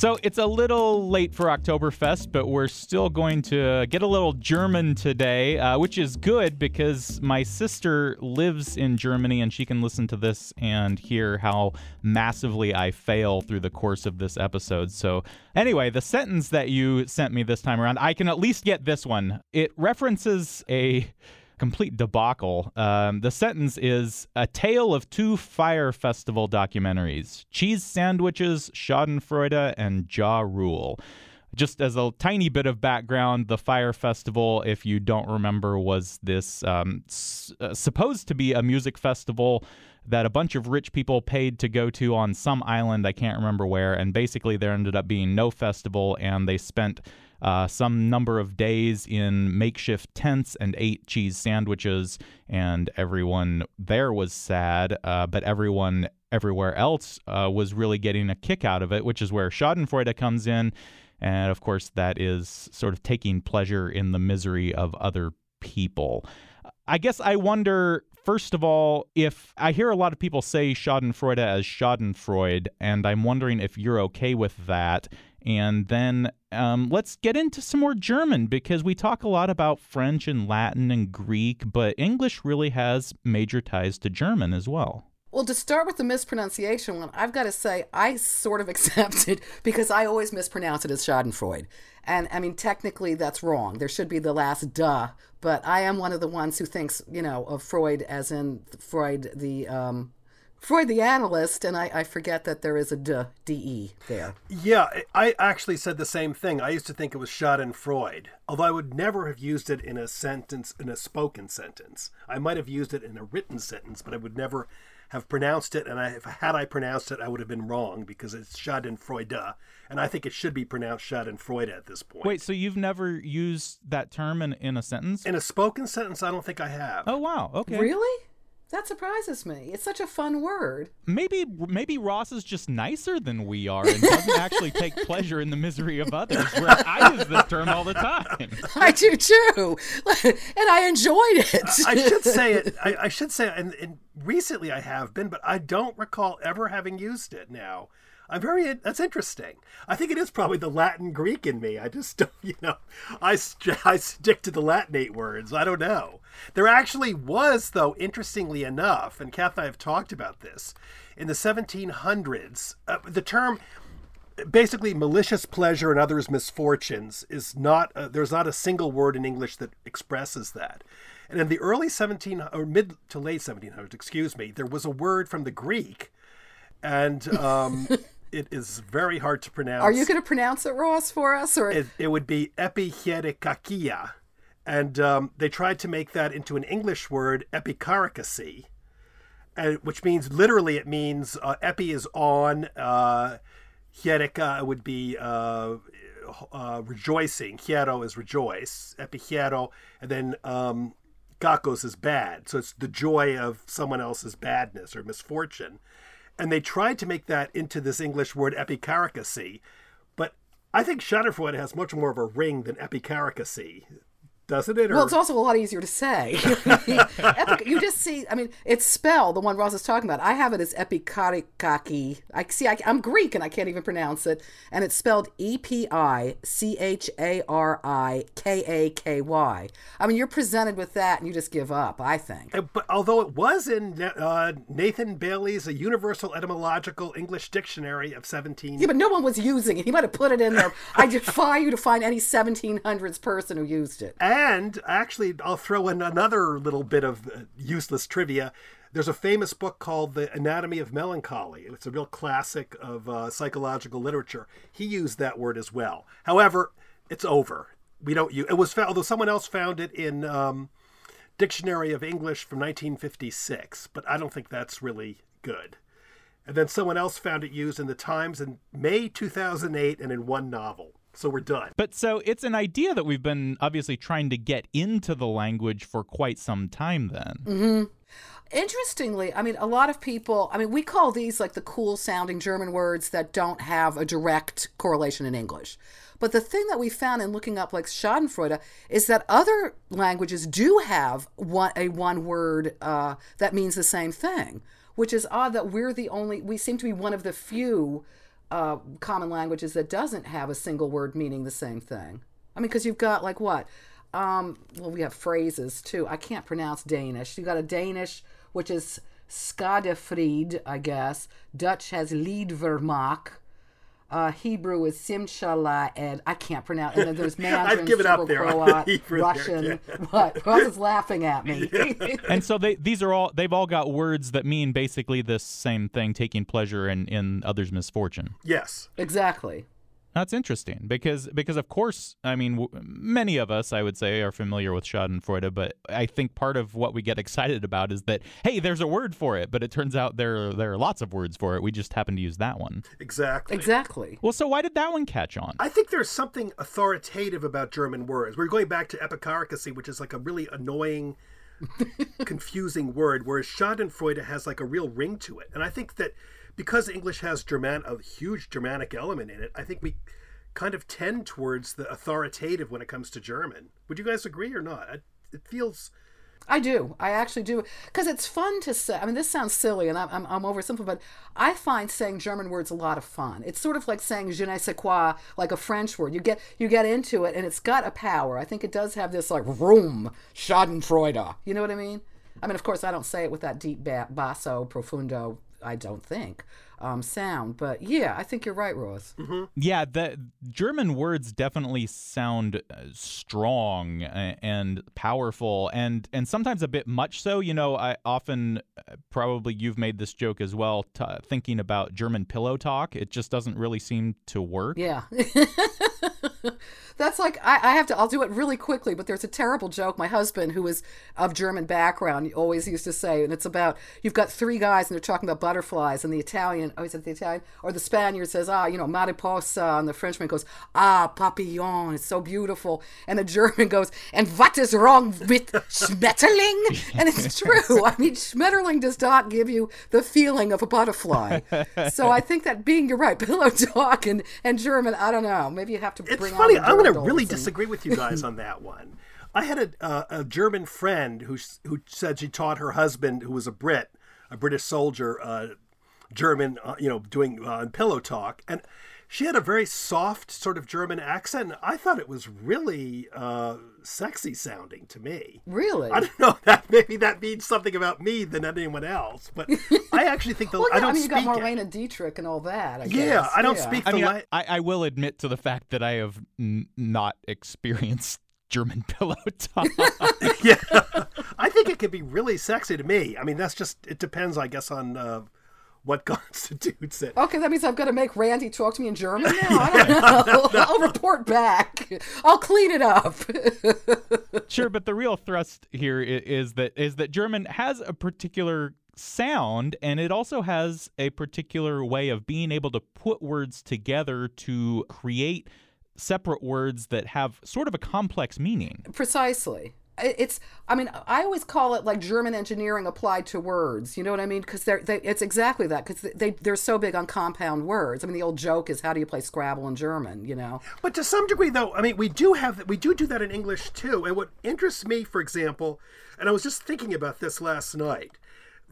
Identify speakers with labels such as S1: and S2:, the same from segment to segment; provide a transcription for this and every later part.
S1: So it's a little late for Oktoberfest, but we're still going to get a little German today, uh, which is good because my sister lives in Germany and she can listen to this and hear how massively I fail through the course of this episode. So, anyway, the sentence that you sent me this time around, I can at least get this one. It references a complete debacle. Um, the sentence is a tale of two Fyre Festival documentaries cheese sandwiches, Schadenfreude, and Ja Rule. Just as a tiny bit of background, the Fyre Festival, if you don't remember, was this um, s- uh, supposed to be a music festival that a bunch of rich people paid to go to on some island, I can't remember where, and basically there ended up being no festival, and they spent uh, some number of days in makeshift tents and ate cheese sandwiches, and everyone there was sad, uh, but everyone everywhere else uh, was really getting a kick out of it, which is where Schadenfreude comes in. And of course, that is sort of taking pleasure in the misery of other people. I guess I wonder, first of all, if I hear a lot of people say Schadenfreude as Schadenfreude, and I'm wondering if you're okay with that. And then um, let's get into some more German because we talk a lot about French and Latin and Greek, but English really has major ties to German as well.
S2: Well, to start with the mispronunciation one, I've got to say I sort of accept it because I always mispronounce it as Schadenfreude. And I mean, technically, that's wrong. There should be the last duh, but I am one of the ones who thinks, you know, of Freud as in Freud the um, Freud the analyst, and I, I forget that there is a d, de there.
S3: Yeah, I actually said the same thing. I used to think it was Schadenfreude, although I would never have used it in a sentence, in a spoken sentence. I might have used it in a written sentence, but I would never have pronounced it. And I, if had I pronounced it, I would have been wrong because it's Schadenfreude, and I think it should be pronounced Schadenfreude at this point.
S1: Wait, so you've never used that term in, in a sentence?
S3: In a spoken sentence, I don't think I have.
S1: Oh wow, okay.
S2: Really? That surprises me. It's such a fun word.
S1: Maybe maybe Ross is just nicer than we are and doesn't actually take pleasure in the misery of others. Whereas I use this term all the time.
S2: I do too, and I enjoyed it.
S3: I should say it. I, I should say, and, and recently I have been, but I don't recall ever having used it. Now I'm very. That's interesting. I think it is probably the Latin Greek in me. I just don't, you know, I I stick to the Latinate words. I don't know. There actually was, though, interestingly enough, and Kath and I have talked about this in the 1700s. Uh, the term basically malicious pleasure and others misfortunes is not there's not a single word in english that expresses that and in the early 17 or mid to late 1700s excuse me there was a word from the greek and um, it is very hard to pronounce.
S2: Are you going to pronounce it, Ross, for us? Or
S3: it, it would be epihierikakia, and um, they tried to make that into an English word, epicaricacy, and which means literally it means uh, epi is on, uh, hierika would be uh, uh, rejoicing, hiero is rejoice, epihiero, and then um, kakos is bad. So it's the joy of someone else's badness or misfortune and they tried to make that into this English word epicaricacy, but I think Schadenfreude has much more of a ring than epicaricacy doesn't it?
S2: Or... Well, it's also a lot easier to say. Epic, you just see, I mean, it's spelled, the one Ross is talking about. I have it as epikarikaki. I see, I, am Greek and I can't even pronounce it. And it's spelled E P I C H A R I K A K Y. I mean, you're presented with that and you just give up, I think.
S3: But although it was in uh, Nathan Bailey's A Universal Etymological English Dictionary of 17.
S2: Yeah, but no one was using it. He might have put it in there. I defy you to find any 1700s person who used it.
S3: And and actually, I'll throw in another little bit of uh, useless trivia. There's a famous book called The Anatomy of Melancholy. It's a real classic of uh, psychological literature. He used that word as well. However, it's over. We don't use it was found, although someone else found it in um, Dictionary of English from 1956, but I don't think that's really good. And then someone else found it used in the Times in May 2008 and in one novel. So we're done.
S1: But so it's an idea that we've been obviously trying to get into the language for quite some time then.
S2: Interestingly, I mean, a lot of people, I mean, we call these like the cool sounding German words that don't have a direct correlation in English. But the thing that we found in looking up like Schadenfreude is that other languages do have one, a one word uh, that means the same thing, which is odd that we're the only, we seem to be one of the few uh, common languages that doesn't have a single word meaning the same thing. I mean, because you've got like what? Um, well, we have phrases too. I can't pronounce Danish. You got a Danish, which is Skadefried, I guess. Dutch has leedvermaak. Uh, Hebrew is Simshala, and I can't pronounce. And then there's Mandarin,
S3: given up there on the
S2: Serbo-Croat,
S3: Hebrew there,
S2: Russian.
S3: yeah.
S2: What? Ross is laughing at me.
S1: and so they these are all they've all got words that mean basically this same thing, taking pleasure in, in others' misfortune.
S3: Yes.
S2: exactly.
S1: That's interesting because because of course I mean w- many of us I would say are familiar with Schadenfreude, but I think part of what we get excited about is that hey, there's a word for it, but it turns out there there are lots of words for it. We just happen to use that one.
S3: Exactly.
S2: Exactly.
S1: Well, so why did that one catch on?
S3: I think there's something authoritative about German words. We're going back to epicaricacy, which is like a really annoying, confusing word, whereas Schadenfreude has like a real ring to it. And I think that because English has German a huge Germanic element in it, I think we kind of tend towards the authoritative when it comes to German. Would you guys agree or not? I- It feels
S2: I do. I actually do. Because it's fun to say. I mean, this sounds silly and I'm, I'm, I'm but I find saying German words a lot of fun. It's sort of like saying je ne sais quoi, like a French word. You get you get into it and it's got a power. I think it does have this like room, Schadenfreude. You know what I mean? I mean, of course, I don't say it with that deep ba- basso, profundo, I don't think, um, sound. But yeah, I think you're right, Ross.
S1: Yeah, the German words definitely sound uh, strong uh, and powerful, and and sometimes a bit much so. You know, I often uh, probably you've made this joke as well, t- thinking about German pillow talk. It just doesn't really seem to work.
S2: Yeah. That's like I, I have to I'll do it really quickly, but there's a terrible joke my husband, who is of German background, always used to say, and it's about you've got three guys and they're talking about butterflies, and the Italian oh is it the Italian? Or the Spaniard says, Ah, you know, mariposa, and the Frenchman goes, Ah, papillon, it's so beautiful. And the German goes, And what is wrong with Schmetterling? And it's true. I mean, Schmetterling does not give you the feeling of a butterfly. so I think that being you're right, pillow talk and, and German, I don't know. Maybe you have to
S3: It's
S2: bring
S3: funny.
S2: on
S3: I'm going to really
S2: and-
S3: disagree with you guys on that one. I had a, uh, a German friend who who said she taught her husband, who was a Brit, a British soldier, uh, German, uh, you know, doing uh, pillow talk, and she had a very soft sort of German accent. And I thought it was really uh, sexy sounding to me.
S2: Really?
S3: I don't know that maybe that means something about me than anyone else, but I actually think the
S2: well, yeah,
S3: I don't
S2: I mean, you
S3: speak
S2: got
S3: it.
S2: Dietrich and all that. I
S3: Yeah,
S2: guess.
S3: I don't
S2: Yeah.
S3: speak
S1: I
S3: the
S1: mean,
S3: la-
S1: I, I will admit to the fact that I have n- not experienced German pillow talk.
S3: yeah, I think it could be really sexy to me. I mean, that's just it depends, I guess, on uh, what constitutes it.
S2: Okay, that means I've got to make Randy talk to me in German now. I don't know. I'll report back. I'll clean it up.
S1: sure, but the real thrust here is that is that German has a particular sound and it also has a particular way of being able to put words together to create separate words that have sort of a complex meaning.
S2: Precisely. It's. I mean, I always call it like German engineering applied to words. You know what I mean? Because they're. They, it's exactly that. Because they they're so big on compound words. I mean, the old joke is how do you play Scrabble in German? You know.
S3: But to some degree, though, I mean, we do have we do do that in English too. And what interests me, for example, and I was just thinking about this last night.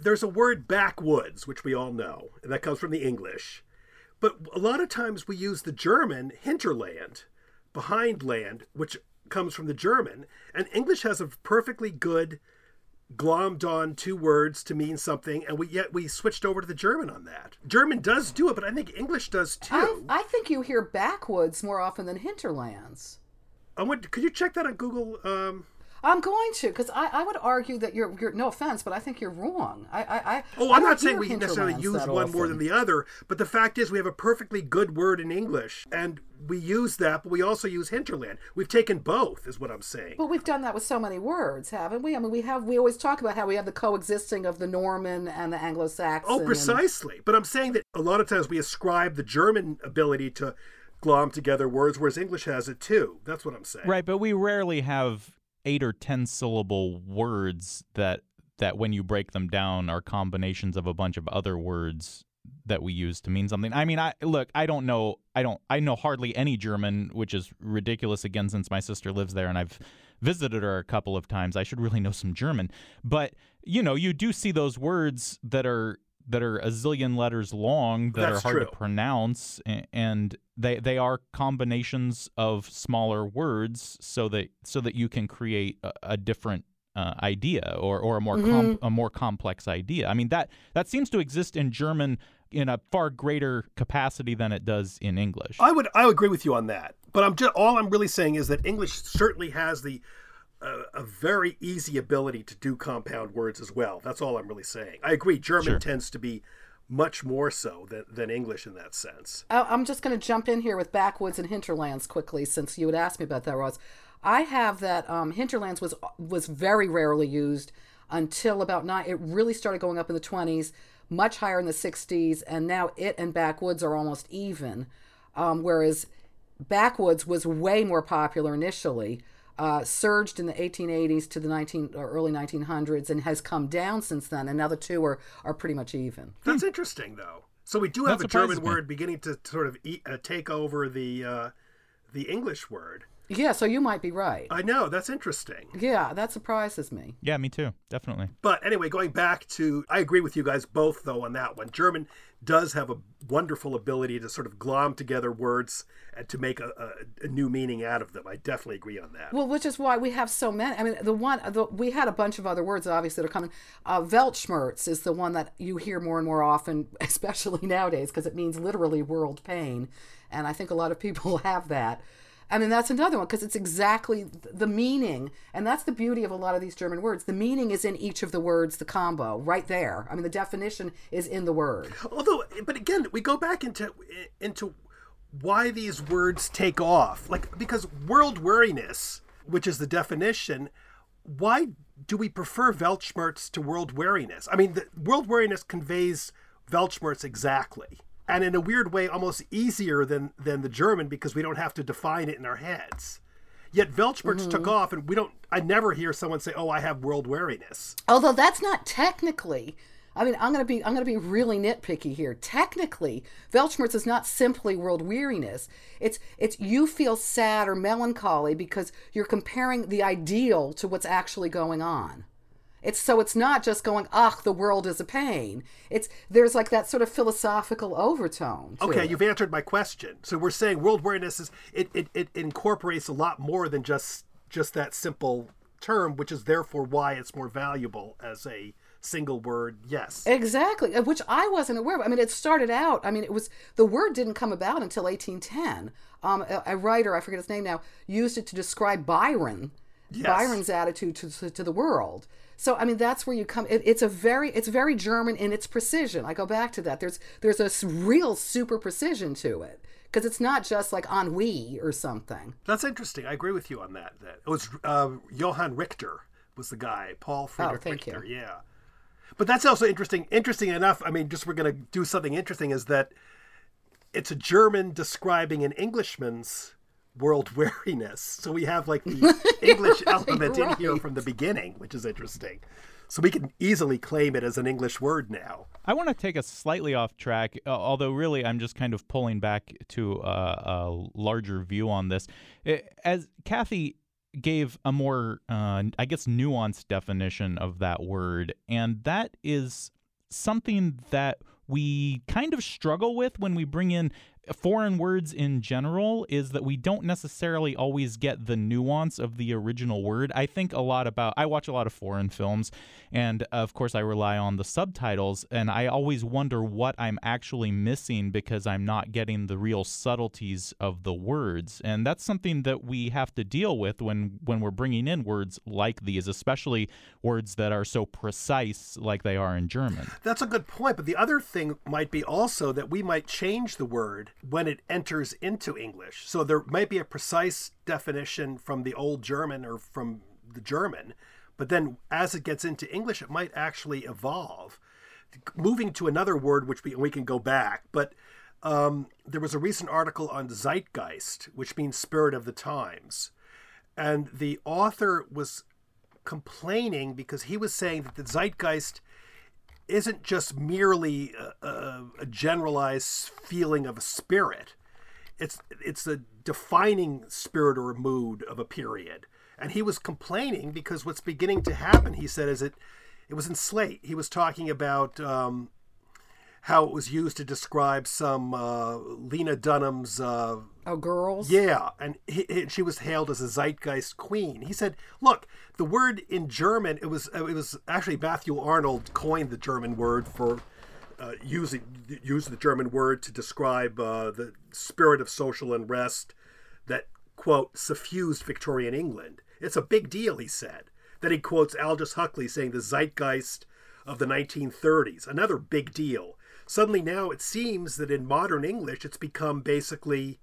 S3: There's a word backwoods, which we all know, and that comes from the English. But a lot of times we use the German hinterland, behind land, which comes from the German. And English has a perfectly good glommed on two words to mean something, and we yet we switched over to the German on that. German does do it, but I think English does too.
S2: I, I think you hear backwoods more often than hinterlands.
S3: I want. Could you check that on Google? Um,
S2: I'm going to because I, I would argue that you're you're no offense, but I think you're wrong. I I, I
S3: Oh,
S2: I
S3: I'm
S2: don't
S3: saying we necessarily use
S2: that
S3: one more than the other, but the fact is we have a perfectly good word in English, and we use that, but we also use hinterland. We've taken both, is what I'm saying.
S2: But we've done that with so many words, haven't we? I mean, we have. We always talk about how we have the coexisting of the Norman and the Anglo-Saxon.
S3: Oh,
S2: and-
S3: precisely. But I'm saying that a lot of times we ascribe the German ability to glom together words, whereas English has it too. That's what I'm saying.
S1: Right, but we rarely have eight or ten syllable words that that when you break them down are combinations of a bunch of other words that we use to mean something. I mean, I look, I don't know, I don't, I know hardly any German, which is ridiculous again since my sister lives there and I've visited her a couple of times. I should really know some German, but you know, you do see those words that are that are a zillion letters long that
S3: That's
S1: are hard
S3: true.
S1: to pronounce and they they are combinations of smaller words so that so that you can create a, a different uh, idea or, or a more com- a more complex idea. I mean that that seems to exist in German in a far greater capacity than it does in English.
S3: I would I would agree with you on that. But I'm just all I'm really saying is that English certainly has the uh, a very easy ability to do compound words as well. That's all I'm really saying. I agree. German
S1: Sure.
S3: tends to be much more so than, than English in that sense.
S2: I- I'm just going to jump in here with backwoods and hinterlands quickly, since you had asked me about that, Ross. I have that um, hinterlands was was very rarely used until about nine. It really started going up in the 20s, much higher in the 60s, and now it and backwoods are almost even. Um, whereas backwoods was way more popular initially. Uh, surged in the 1880s to the 19 or early 1900s and has come down since then, and now the two are are pretty much even.
S3: That's interesting, though. So we do have
S1: That
S3: a German
S1: me.
S3: word beginning to sort of eat, uh, take over the uh, the English word.
S2: Yeah, so you might be right.
S3: I know that's interesting.
S2: Yeah, that surprises me.
S1: yeah, me too. Definitely.
S3: But anyway, going back to, I agree with you guys both though on that one. German does have a wonderful ability to sort of glom together words and to make a, a, a new meaning out of them. I definitely agree on that.
S2: Well, which is why we have so many. I mean, the one the, we had a bunch of other words, obviously, that are coming. Uh, Weltschmerz is the one that you hear more and more often, especially nowadays, because it means literally world pain, and I think a lot of people have that. I mean, that's another one because it's exactly the meaning, and that's the beauty of a lot of these German words. The meaning is in each of the words, the combo, right there. I mean, the definition is in the word.
S3: Although, but again, we go back into into why these words take off. Like because world weariness, which is the definition, why do we prefer Weltschmerz to world weariness? I mean, the world weariness conveys Weltschmerz exactly. And in a weird way, almost easier than than the German because we don't have to define it in our heads. Yet Weltschmerz took mm-hmm. off, and we don't. I never hear someone say, "Oh, I have world weariness."
S2: Although that's not technically. I mean, I'm gonna be I'm gonna be really nitpicky here. Technically, Weltschmerz is not simply world weariness. It's it's you feel sad or melancholy because you're comparing the ideal to what's actually going on. It's so it's not just going, ah, the world is a pain. It's there's like that sort of philosophical overtone.
S3: Okay,
S2: it.
S3: you've answered my question. So we're saying world weariness is it, it, it incorporates a lot more than just just that simple term, which is therefore why it's more valuable as a single word. Yes.
S2: Exactly, uh, which I wasn't aware of. I mean, it started out. I mean, it was the word didn't come about until 1810. Um, a, a writer, I forget his name now, used it to describe Byron, Byron's attitude to, to, to the world. So, I mean, that's where you come. It, it's a very, it's very German in its precision. I go back to that. There's, there's a real super precision to it because it's not just like ennui or something.
S3: That's interesting. I agree with you on that. That it was uh, Johann Richter was the guy. Paul Friedrich
S2: Oh, thank you.
S3: Yeah. But that's also interesting. Interesting enough. I mean, just we're going to do something interesting. Is that it's a German describing an Englishman's world weariness. So we have like the English element in here from the beginning, which is interesting. So we can easily claim it as an English word now.
S1: I want to take a slightly off track, uh, although really I'm just kind of pulling back to uh, a larger view on this. I- As Kathy gave a more, uh, I guess, nuanced definition of that word, and that is something that we kind of struggle with when we bring in foreign words in general is that we don't necessarily always get the nuance of the original word. I think a lot about, I watch a lot of foreign films, and uh, of course, I rely on the subtitles, and I always wonder what I'm actually missing because I'm not getting the real subtleties of the words. And that's something that we have to deal with when, when we're bringing in words like these, especially words that are so precise like they are in German.
S3: That's a good point. But the other thing might be also that we might change the word when it enters into English. So there might be a precise definition from the old German or from the German, but then as it gets into English, it might actually evolve. Moving to another word, which we, we can go back, but um, there was a recent article on zeitgeist, which means spirit of the times. And the author was complaining because he was saying that the zeitgeist isn't just merely a, a, a, generalized feeling of a spirit. It's it's a defining spirit or mood of a period. And he was complaining because what's beginning to happen, he said, is it it was in Slate. He was talking about um, how it was used to describe some uh, Lena Dunham's. Uh,
S2: oh, girls?
S3: Yeah, and he, he, she was hailed as a zeitgeist queen. He said, "Look, the word in German, it was it was actually Matthew Arnold coined the German word for." Uh, using using the German word to describe uh, the spirit of social unrest that quote suffused Victorian England. It's a big deal, he said. Then he quotes Aldous Huxley saying the zeitgeist of the 1930s, another big deal suddenly now it seems that in modern English it's become basically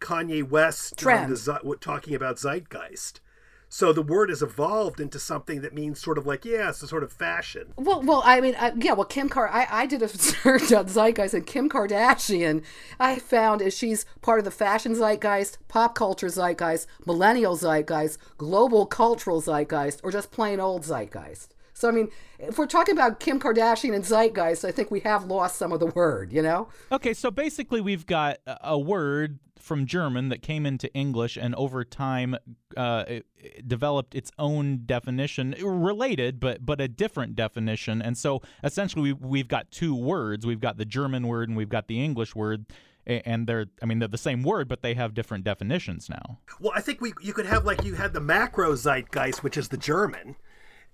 S3: Kanye West talking about zeitgeist. So the word has evolved into something that means sort of like, yeah, it's a sort of fashion.
S2: Well, well, I mean, uh, yeah, well, Kim Car, I, I did a search on zeitgeist, and Kim Kardashian, I found is she's part of the fashion zeitgeist, pop culture zeitgeist, millennial zeitgeist, global cultural zeitgeist, or just plain old zeitgeist. So I mean, if we're talking about Kim Kardashian and zeitgeist, I think we have lost some of the word, you know?
S1: Okay, so basically we've got a word from German that came into English and over time uh, it, it developed its own definition, related but but a different definition. And so essentially we, we've got two words. We've got the German word and we've got the English word and they're I mean they're the same word, but they have different definitions now.
S3: Well, I think we you could have like you had the macro zeitgeist, which is the German,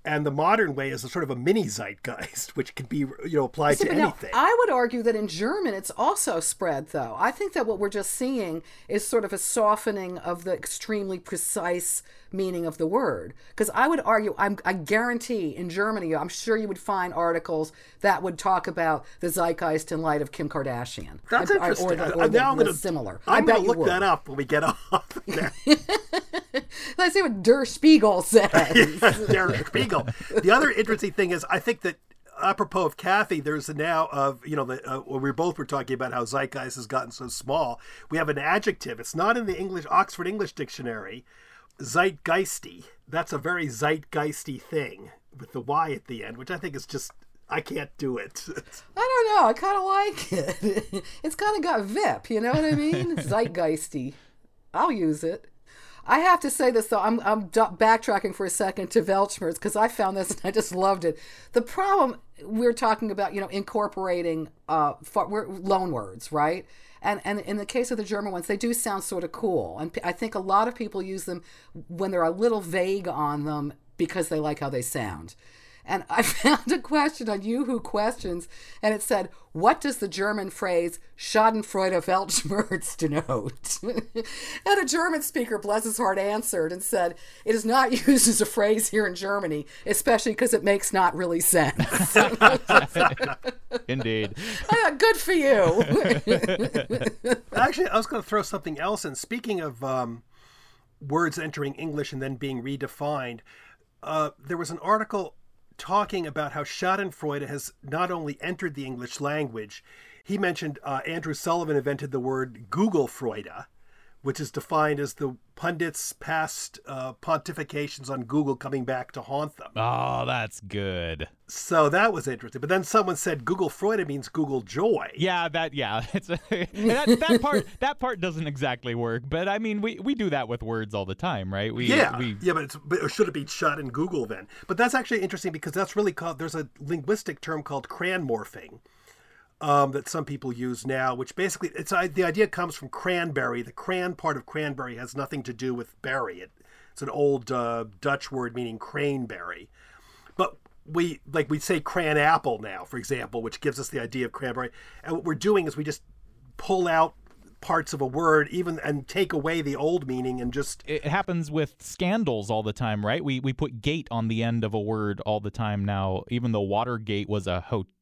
S3: and the modern way is a sort of a mini zeitgeist, which can be you know applied See, to anything.
S2: Now, I would argue that in German it's also spread, though. I think that what we're just seeing is sort of a softening of the extremely precise meaning of the word. Because I would argue, I'm, I guarantee in Germany, I'm sure you would find articles that would talk about the zeitgeist in light of Kim Kardashian.
S3: That's I, interesting. Or, the, or
S2: the, now I'm gonna, similar.
S3: I'm
S2: going
S3: to look that up when we get off.
S2: Let's see what Der Spiegel says.
S3: Der Spiegel. The other interesting thing is, I think that apropos of Kathy, there's now of you know the uh, we both were talking about how zeitgeist has gotten so small. We have an adjective. It's not in the English Oxford English Dictionary. Zeitgeisty. That's a very zeitgeisty thing with the Y at the end, which I think is just I can't do it.
S2: I don't know. I kind of like it. It's kind of got vip. You know what I mean? Zeitgeisty. I'll use it. I have to say this though. I'm I'm backtracking for a second to Weltschmerz because I found this and I just loved it. The problem we're talking about, you know, incorporating uh, we're loan words, right? And and in the case of the German ones, they do sound sort of cool. And I think a lot of people use them when they're a little vague on them because they like how they sound. And I found a question on Yahoo Questions, and it said, What does the German phrase Schadenfreude Weltschmerz denote? and a German speaker, bless his heart, answered and said, It is not used as a phrase here in Germany, especially because it makes not really sense.
S1: Indeed.
S2: good for you.
S3: Actually, I was going to throw something else in. Speaking of um, words entering English and then being redefined, uh, there was an article talking about how Schadenfreude has not only entered the English language, he mentioned uh, Andrew Sullivan invented the word Google Freude, which is defined as the pundits' past uh, pontifications on Google coming back to haunt them.
S1: Oh, that's good.
S3: So that was interesting. But then someone said Google Freude means Google Joy.
S1: Yeah, that yeah, it's a, that, that part that part doesn't exactly work. But I mean, we, we do that with words all the time, right? We
S3: yeah
S1: we,
S3: yeah, but, it's, but should it be shut in Google then? But that's actually interesting because that's really called. There's a linguistic term called cranmorphing um, that some people use now, which basically it's the idea comes from cranberry. The cran part of cranberry has nothing to do with berry. It, it's an old uh, Dutch word meaning craneberry. But we like we say cran apple now, for example, which gives us the idea of cranberry. And what we're doing is we just pull out parts of a word even and take away the old meaning and just
S1: It happens with scandals all the time, right? We we put gate on the end of a word all the time now. Even though Watergate was a hotel,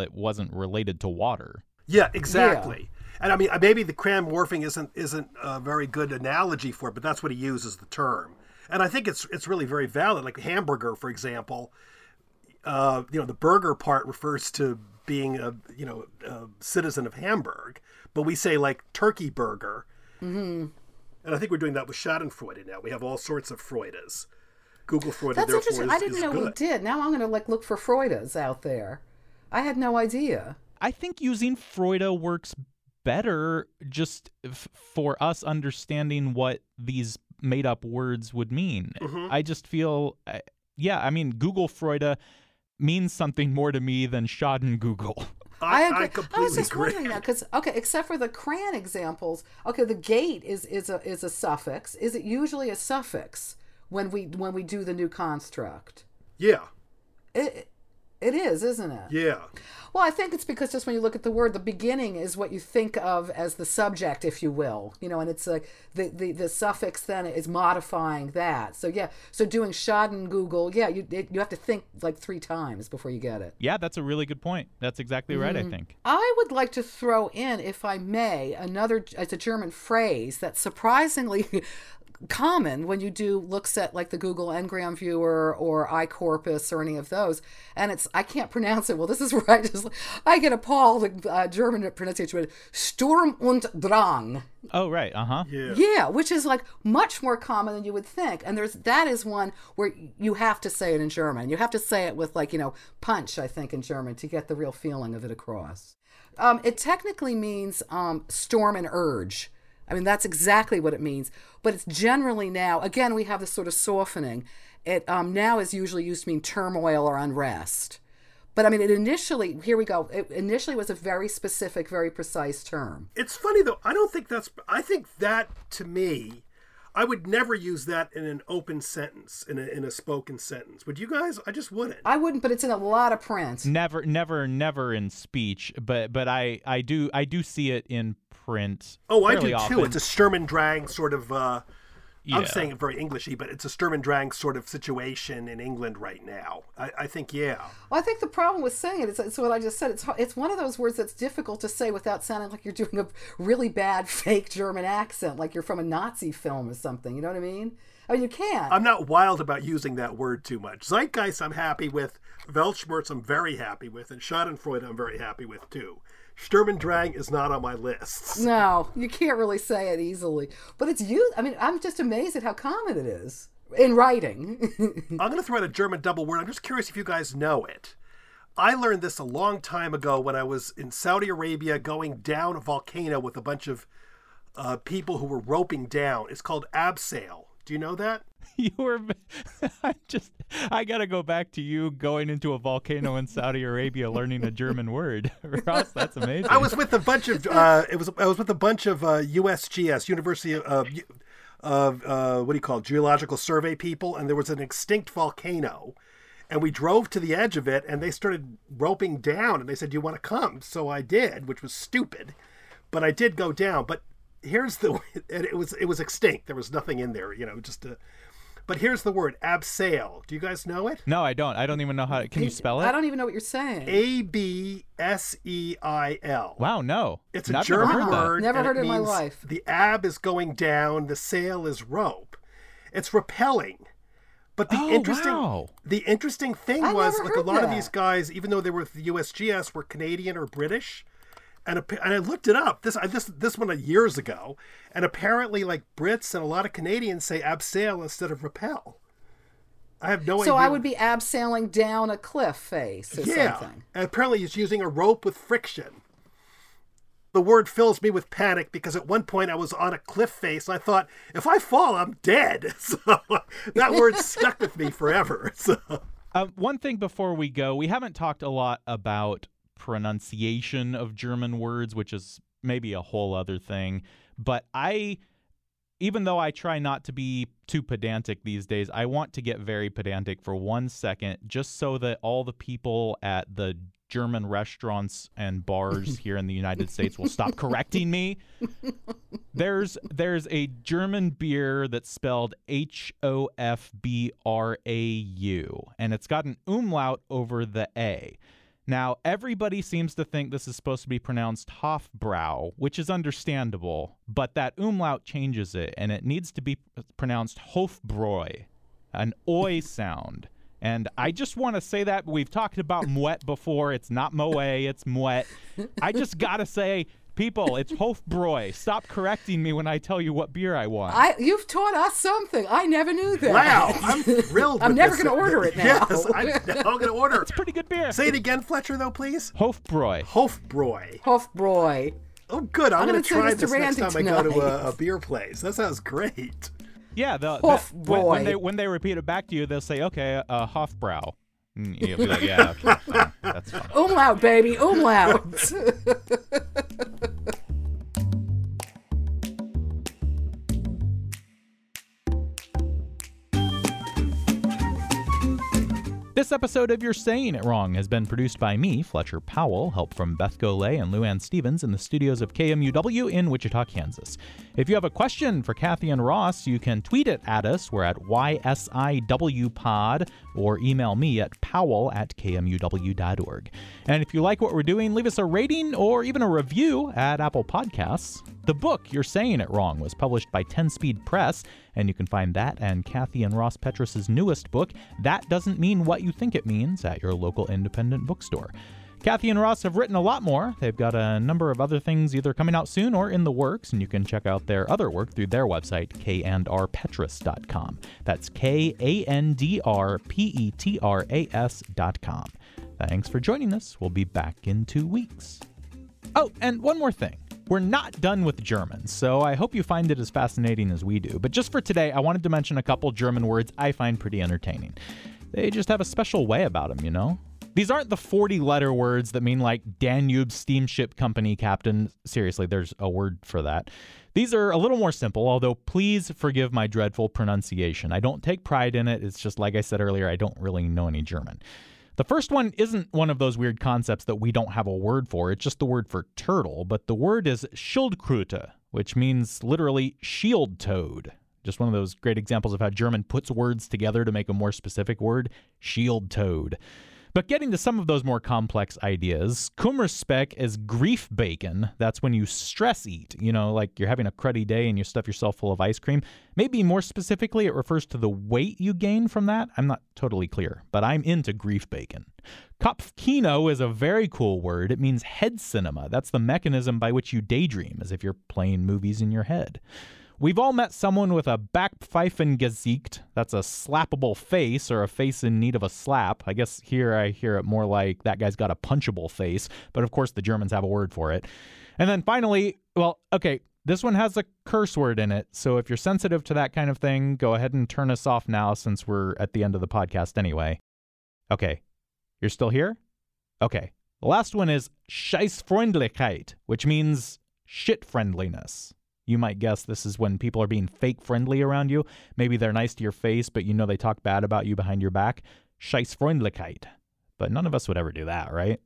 S1: it wasn't related to water.
S3: Yeah, exactly. And I mean, uh, maybe the cram morphing isn't isn't a very good analogy for it, but that's what he uses the term. And I think it's it's really very valid. Like hamburger, for example, uh, you know, the burger part refers to being a you know a citizen of Hamburg, but we say like turkey burger. Mm-hmm. And I think we're doing that with Schadenfreude now. We have all sorts of Freudas. Google Freude,
S2: That's interesting.
S3: is,
S2: I didn't know
S3: good.
S2: we did. Now I'm going to like look for Freudas out there. I had no idea.
S1: I think using Freuda works better just f- for us understanding what these made up words would mean. I just feel, uh, yeah, I mean, Google Freuda means something more to me than Schaden Google.
S3: I,
S2: agree.
S3: I completely
S2: was just
S3: agree.
S2: wondering that because okay, except for the cran examples, okay, the gate is is a is a suffix. Is it usually a suffix when we when we do the new construct?
S3: Yeah,
S2: It it is, isn't it?
S3: yeah.
S2: Well, I think it's because just when you look at the word, the beginning is what you think of as the subject, if you will. You know, and it's like the, the, the suffix then is modifying that. So yeah, so doing Schaden Google, yeah, you it, you have to think like three times before you get it.
S1: yeah, that's a really good point. That's exactly right, I mm-hmm. think.
S2: I would like to throw in, if I may, another. It's a German phrase that surprisingly common when you do looks at like the Google Ngram viewer or iCorpus or any of those, and it's I can't pronounce it. Well, this is where I just I get appalled. Uh, German pronunciation with Sturm und Drang.
S1: Oh, right. Uh huh.
S3: Yeah.
S2: Yeah, which is like much more common than you would think. And there's that is one where you have to say it in German. You have to say it with like, you know, punch, I think, in German to get the real feeling of it across. Um, it technically means um, storm and urge. I mean, that's exactly what it means. But it's generally now, again, we have this sort of softening. It um, now is usually used to mean turmoil or unrest. But I mean, it initially, here we go, it initially was a very specific, very precise term.
S3: It's funny though. I don't think that's. I think that to me, I would never use that in an open sentence in a in a spoken sentence. Would you guys? I just wouldn't.
S2: I wouldn't, but it's in a lot of print.
S1: Never, never, never in speech, but but I I do I do see it in print.
S3: oh, I
S1: fairly
S3: do
S1: often.
S3: too. It's a Sturm und Drang sort of. Uh, I'm saying it very Englishy, but it's a Sturm and Drang sort of situation in England right now. I, I think yeah.
S2: Well, I think the problem with saying it is it's what I just said. It's it's one of those words that's difficult to say without sounding like you're doing a really bad fake German accent, like you're from a Nazi film or something. You know what I mean? I mean, you can't.
S3: I'm not wild about using that word too much. Zeitgeist, I'm happy with. Weltschmerz, I'm very happy with, and Schadenfreude, I'm very happy with too. Sturm und Drang is not on my list.
S2: no, you can't really say it easily. But it's you. I mean, I'm just amazed at how common it is in writing.
S3: I'm going to throw out a German double word. I'm just curious if you guys know it. I learned this a long time ago when I was in Saudi Arabia going down a volcano with a bunch of uh, people who were roping down. It's called abseil. Do you know that?
S1: you were I just I got to go back to you going into a volcano in Saudi Arabia learning a German word. Ross, that's amazing.
S3: I was with a bunch of uh, it was I was with a bunch of uh, USGS University of of uh, what do you call it, geological survey people, and there was an extinct volcano, and we drove to the edge of it, and they started roping down, and they said, "Do you want to come?" So I did, which was stupid, but I did go down. But here's the and it was it was extinct. There was nothing in there, you know, just a. But here's the word abseil. Do you guys know it?
S1: No, I don't. I don't even know how. Can you spell it?
S2: I don't even know what you're saying.
S3: A B S E I L.
S1: Wow, no.
S3: It's a
S1: I've never
S3: German
S1: heard that.
S3: word.
S2: Never heard it in my life.
S3: The ab is going down, the sail is rope. It's repelling. But the
S1: Oh,
S3: interesting
S1: wow.
S3: the interesting thing
S2: I
S3: was like a
S2: heard
S3: lot of these guys, even though they were with the USGS, were Canadian or British. And, and I looked it up. This I, this this one years ago, and apparently, like Brits and a lot of Canadians say abseil instead of repel. I have no idea.
S2: so I would be abseiling down a cliff face or
S3: Yeah.
S2: something.
S3: And apparently he's using a rope with friction. The word fills me with panic because at one point I was on a cliff face and I thought, if I fall, I'm dead. So that word stuck with me forever. So
S1: Uh, one thing before we go, we haven't talked a lot about pronunciation of German words, which is maybe a whole other thing. But I, even though I try not to be too pedantic these days, I want to get very pedantic for one second, just so that all the people at the German restaurants and bars here in the United States will stop correcting me. There's there's a German beer that's spelled H O F B R A U and it's got an umlaut over the A. Now, everybody seems to think this is supposed to be pronounced Hofbrau, which is understandable, but that umlaut changes it and it needs to be pronounced Hofbräu, an oi sound. And I just want to say that we've talked about Moet before. It's not Moe, it's Moet. I just got to say, people, it's Hofbräu. Stop correcting me when I tell you what beer I want.
S2: I you've taught us something. I never knew that.
S3: Wow, I'm thrilled.
S2: I'm
S3: with
S2: never gonna order it now.
S3: Yes, I, I'm going to order.
S1: it's pretty good beer.
S3: Say it again, Fletcher, though, please.
S1: Hofbräu.
S3: Hofbräu.
S2: Hofbräu.
S3: Oh, good. I'm,
S2: I'm
S3: going
S2: gonna
S3: try
S2: this
S3: this next
S2: Randy
S3: time I go to a, a beer place. That sounds great.
S1: Yeah, the,
S2: Hof
S1: that- when, when they when they repeat it back to you, they'll say, "Okay, uh, Hofbrau." Mm, and you'll be like, "Yeah, okay, fine. that's fine."
S2: Umlaut, baby, umlaut.
S1: This episode of You're Saying It Wrong has been produced by me, Fletcher Powell, help from Beth Golay and Luann Stevens in the studios of KMUW in Wichita, Kansas. If you have a question for Kathy and Ross, you can tweet it at us. We're at YSIWPod or email me at powell at KMUW.org. And if you like what we're doing, leave us a rating or even a review at Apple Podcasts. The book, You're Saying It Wrong, was published by 10 Speed Press, and you can find that and Kathy and Ross Petras's newest book, That Doesn't Mean What You Think It Means, at your local independent bookstore. Kathy and Ross have written a lot more. They've got a number of other things either coming out soon or in the works, and you can check out their other work through their website, kandrpetras.com. That's K A N D R P E T R A S.com. Thanks for joining us. We'll be back in two weeks. Oh, and one more thing. We're not done with German, so I hope you find it as fascinating as we do. But just for today, I wanted to mention a couple German words I find pretty entertaining. They just have a special way about them, you know? These aren't the 40 letter words that mean like Danube Steamship Company captain. Seriously, there's a word for that. These are a little more simple, although please forgive my dreadful pronunciation. I don't take pride in it. It's just like I said earlier, I don't really know any German. The first one isn't one of those weird concepts that we don't have a word for. It's just the word for turtle, but the word is Schildkröte, which means literally shield toad. Just one of those great examples of how German puts words together to make a more specific word, shield toad. But getting to some of those more complex ideas, Kummerspeck is grief bacon. That's when you stress eat. You know, like you're having a cruddy day and you stuff yourself full of ice cream. Maybe more specifically, it refers to the weight you gain from that. I'm not totally clear, but I'm into grief bacon. Kopfkino is a very cool word. It means head cinema. That's the mechanism by which you daydream, as if you're playing movies in your head. We've all met someone with a Backpfeifengesicht. That's a slappable face or a face in need of a slap. I guess here I hear it more like that guy's got a punchable face, but of course the Germans have a word for it. And then finally, well, okay, this one has a curse word in it. So if you're sensitive to that kind of thing, go ahead and turn us off now since we're at the end of the podcast anyway. Okay, you're still here? Okay. The last one is Scheißfreundlichkeit, which means shit friendliness. You might guess this is when people are being fake friendly around you. Maybe they're nice to your face, but you know they talk bad about you behind your back. Scheißfreundlichkeit. But none of us would ever do that, right?